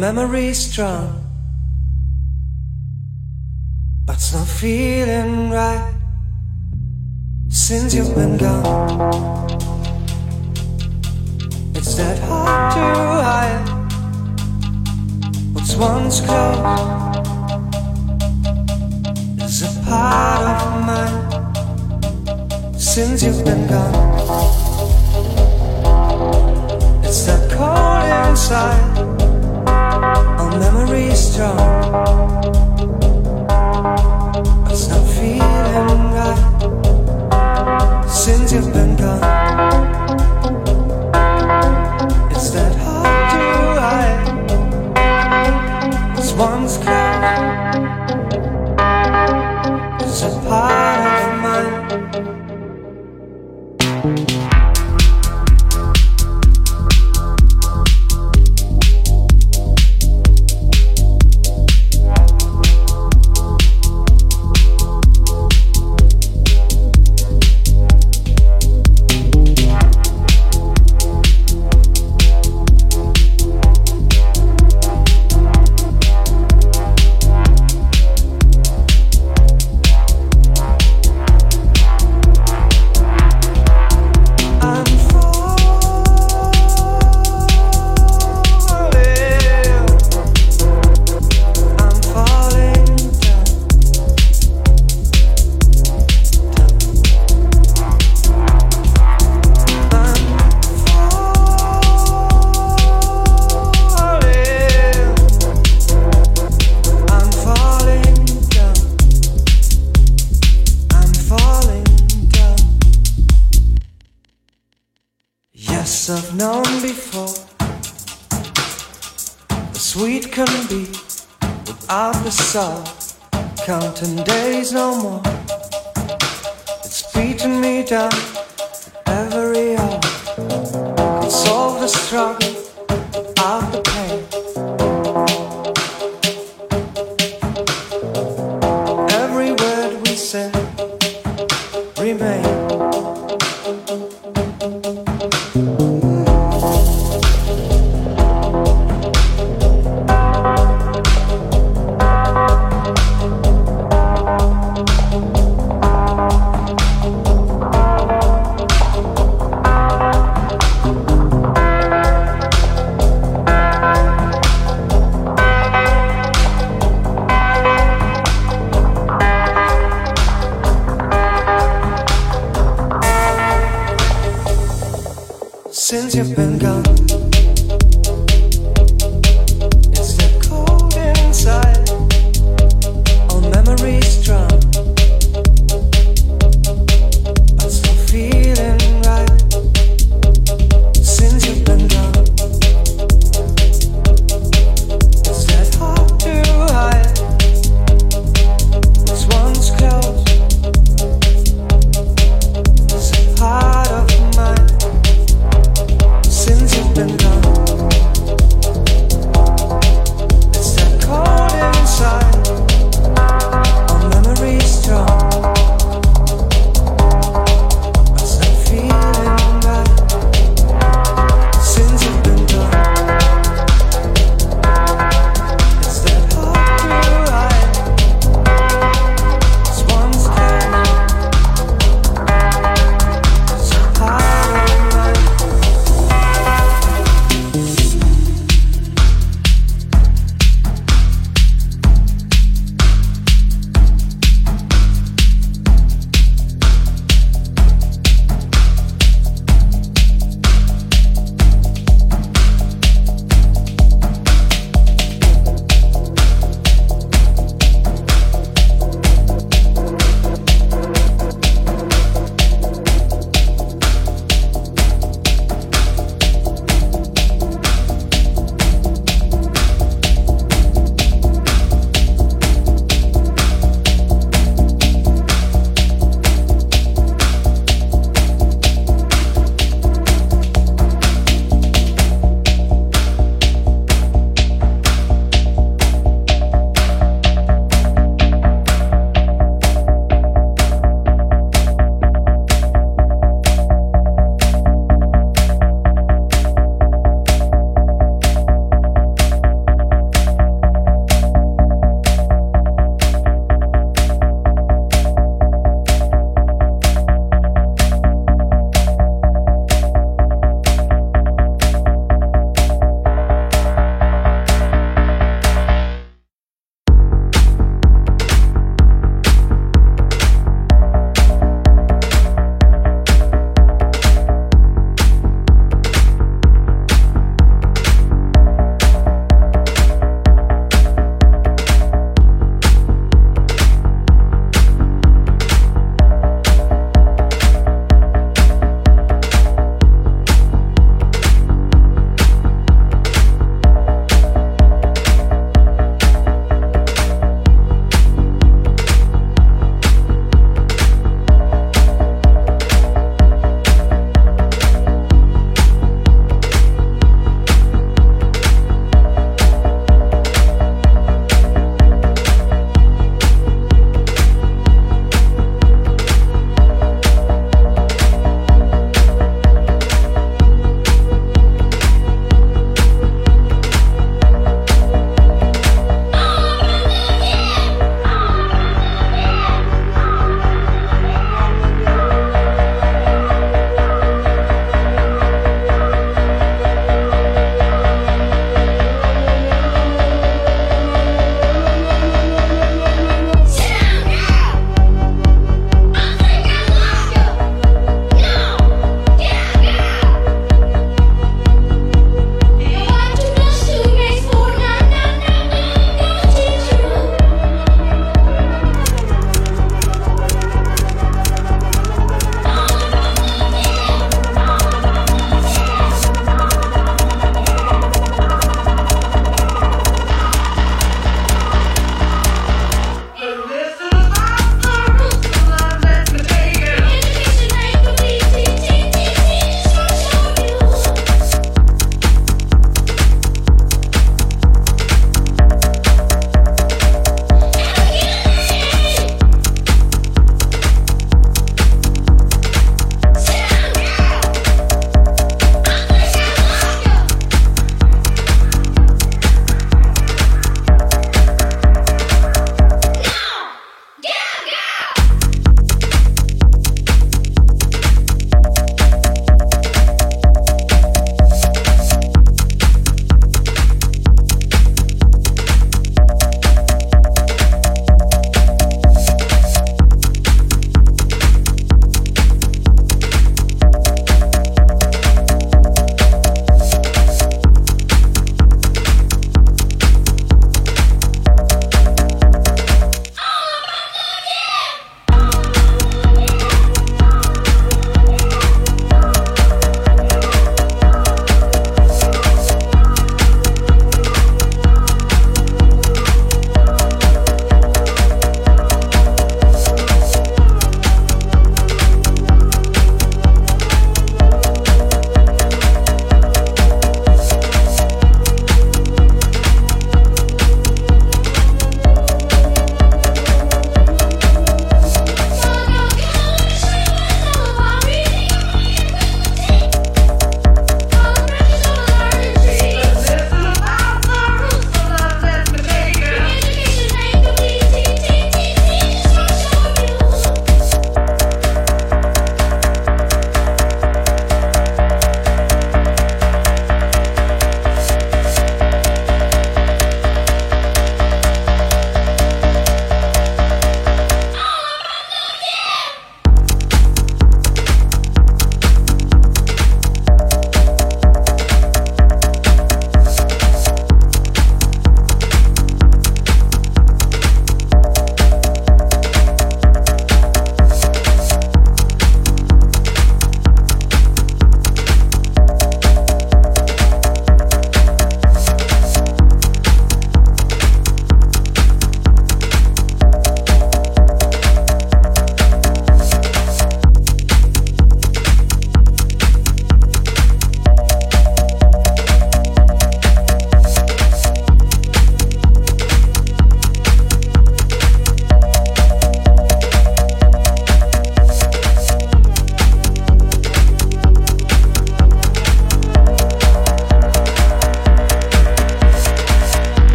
memories strong. But it's not feeling right since you've been gone. It's that hard to hide what's once close. Is a part of mine since you've been gone. It's that cold inside, all memories strong. But it's not feeling right since you've been gone. It's that hard to hide. It's once close. It's a part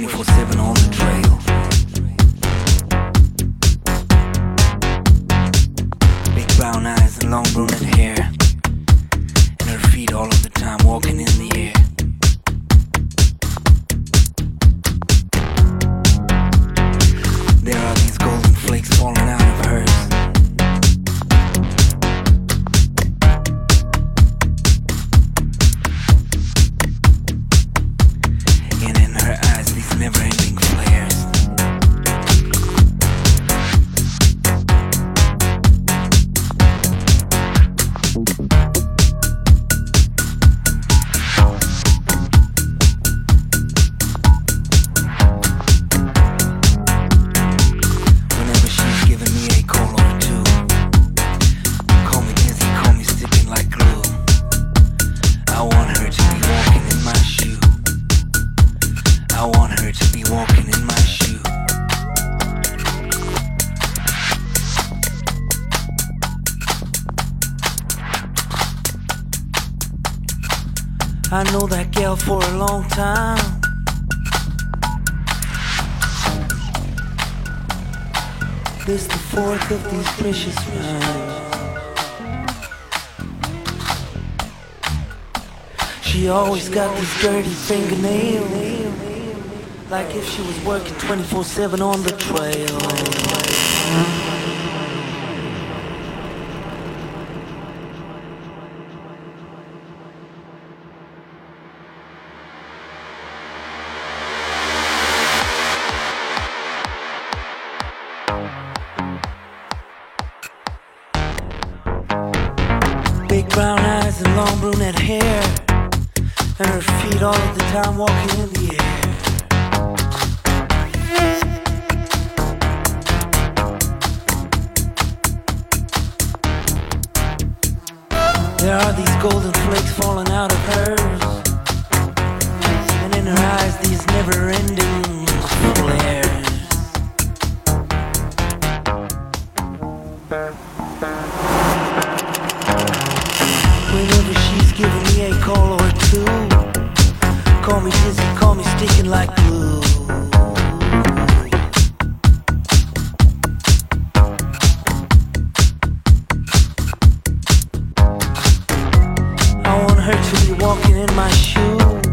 24 dirty fingernail. Like if she was working 24 7 on the trail. walking in my shoes.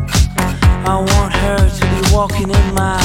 I want her to be walking in my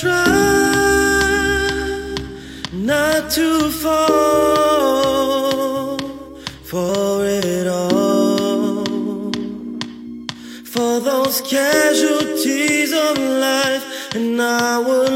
try not to fall for it all. For those casualties of life, and I will.